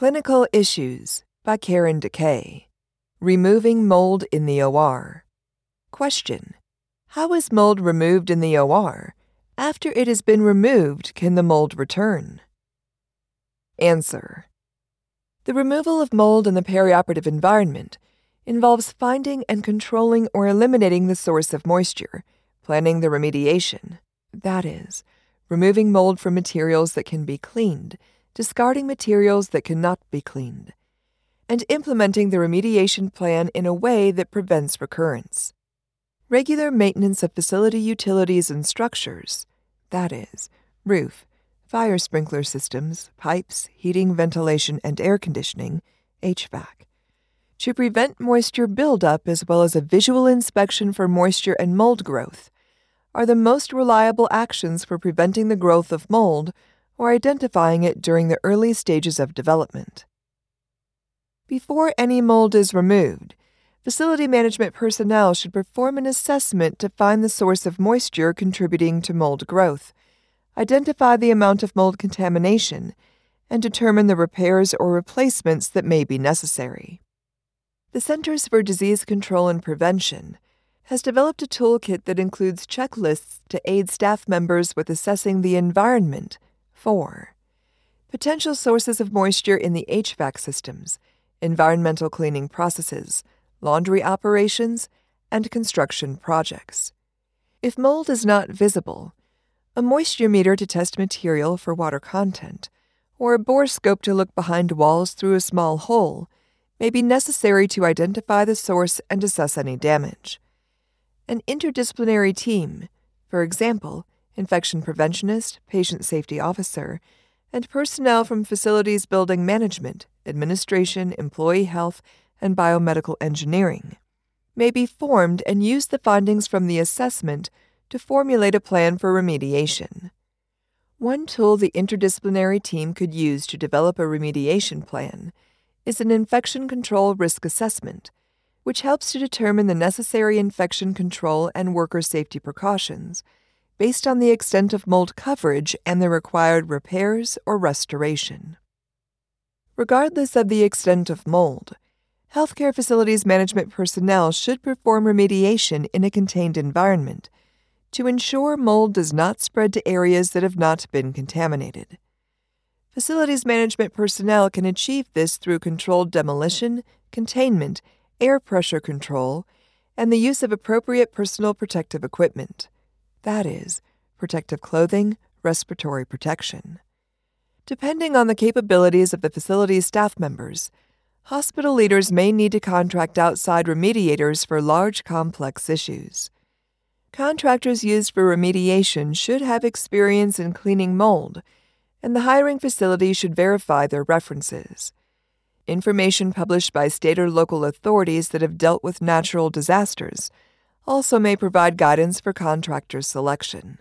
Clinical Issues by Karen deKay. Removing mold in the OR. Question How is mold removed in the OR? After it has been removed, can the mold return? Answer The removal of mold in the perioperative environment involves finding and controlling or eliminating the source of moisture, planning the remediation, that is, removing mold from materials that can be cleaned, discarding materials that cannot be cleaned, and implementing the remediation plan in a way that prevents recurrence. Regular maintenance of facility utilities and structures, that is, roof, fire sprinkler systems, pipes, heating, ventilation, and air conditioning, HVAC, to prevent moisture buildup as well as a visual inspection for moisture and mold growth, are the most reliable actions for preventing the growth of mold or identifying it during the early stages of development. Before any mold is removed, facility management personnel should perform an assessment to find the source of moisture contributing to mold growth, identify the amount of mold contamination, and determine the repairs or replacements that may be necessary. The Centers for Disease Control and Prevention has developed a toolkit that includes checklists to aid staff members with assessing the environment for potential sources of moisture in the HVAC systems, environmental cleaning processes, laundry operations, and construction projects. If mold is not visible, a moisture meter to test material for water content, or a borescope to look behind walls through a small hole may be necessary to identify the source and assess any damage. An interdisciplinary team, for example, infection preventionist, patient safety officer, and personnel from facilities building management, administration, employee health, and biomedical engineering, may be formed and use the findings from the assessment to formulate a plan for remediation. One tool the interdisciplinary team could use to develop a remediation plan is an infection control risk assessment, which helps to determine the necessary infection control and worker safety precautions based on the extent of mold coverage and the required repairs or restoration. Regardless of the extent of mold, healthcare facilities management personnel should perform remediation in a contained environment to ensure mold does not spread to areas that have not been contaminated. Facilities management personnel can achieve this through controlled demolition, containment, air pressure control, and the use of appropriate personal protective equipment. That is, protective clothing, respiratory protection. Depending on the capabilities of the facility's staff members, hospital leaders may need to contract outside remediators for large complex issues. Contractors used for remediation should have experience in cleaning mold and the hiring facility should verify their references. Information published by state or local authorities that have dealt with natural disasters also may provide guidance for contractor selection.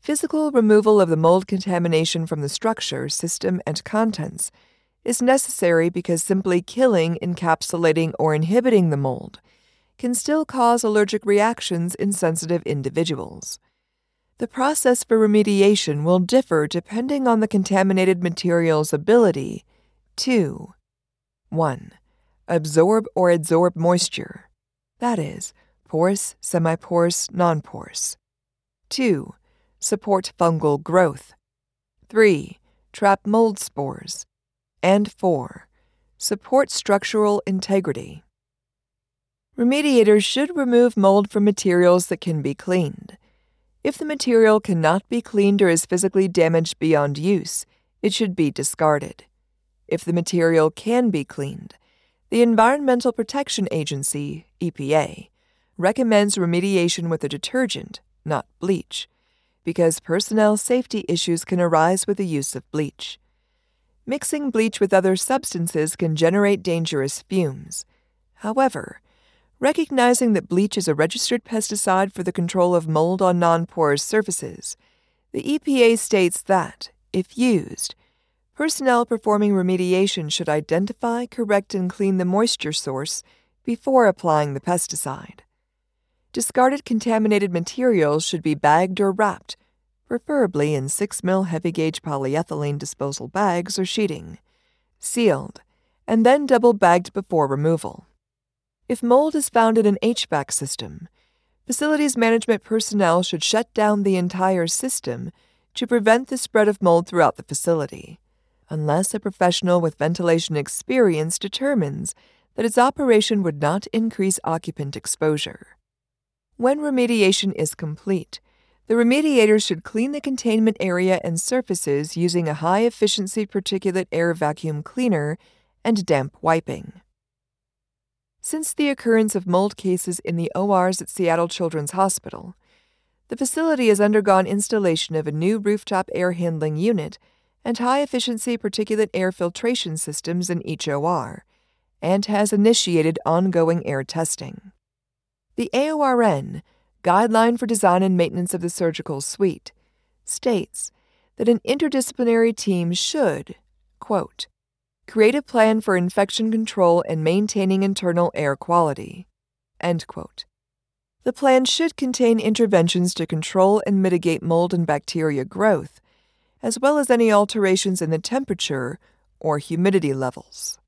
Physical removal of the mold contamination from the structure, system, and contents is necessary because simply killing, encapsulating, or inhibiting the mold can still cause allergic reactions in sensitive individuals. The process for remediation will differ depending on the contaminated material's ability to 1. Absorb or adsorb moisture, that is, porous, semiporous, non-porous. 2. Support fungal growth. 3. Trap mold spores. And 4. Support structural integrity. Remediators should remove mold from materials that can be cleaned. If the material cannot be cleaned or is physically damaged beyond use, it should be discarded. If the material can be cleaned, the Environmental Protection Agency, EPA, recommends remediation with a detergent, not bleach, because personnel safety issues can arise with the use of bleach. Mixing bleach with other substances can generate dangerous fumes. However, Recognizing that bleach is a registered pesticide for the control of mold on non porous surfaces, the EPA states that, if used, personnel performing remediation should identify, correct, and clean the moisture source before applying the pesticide. Discarded contaminated materials should be bagged or wrapped, preferably in 6 mil heavy gauge polyethylene disposal bags or sheeting, sealed, and then double bagged before removal. If mold is found in an HVAC system, facilities management personnel should shut down the entire system to prevent the spread of mold throughout the facility, unless a professional with ventilation experience determines that its operation would not increase occupant exposure. When remediation is complete, the remediators should clean the containment area and surfaces using a high efficiency particulate air vacuum cleaner and damp wiping. Since the occurrence of mold cases in the ORs at Seattle Children's Hospital, the facility has undergone installation of a new rooftop air handling unit and high efficiency particulate air filtration systems in each OR, and has initiated ongoing air testing. The AORN, Guideline for Design and Maintenance of the Surgical Suite, states that an interdisciplinary team should, quote, create a plan for infection control and maintaining internal air quality. End quote. The plan should contain interventions to control and mitigate mold and bacteria growth, as well as any alterations in the temperature or humidity levels.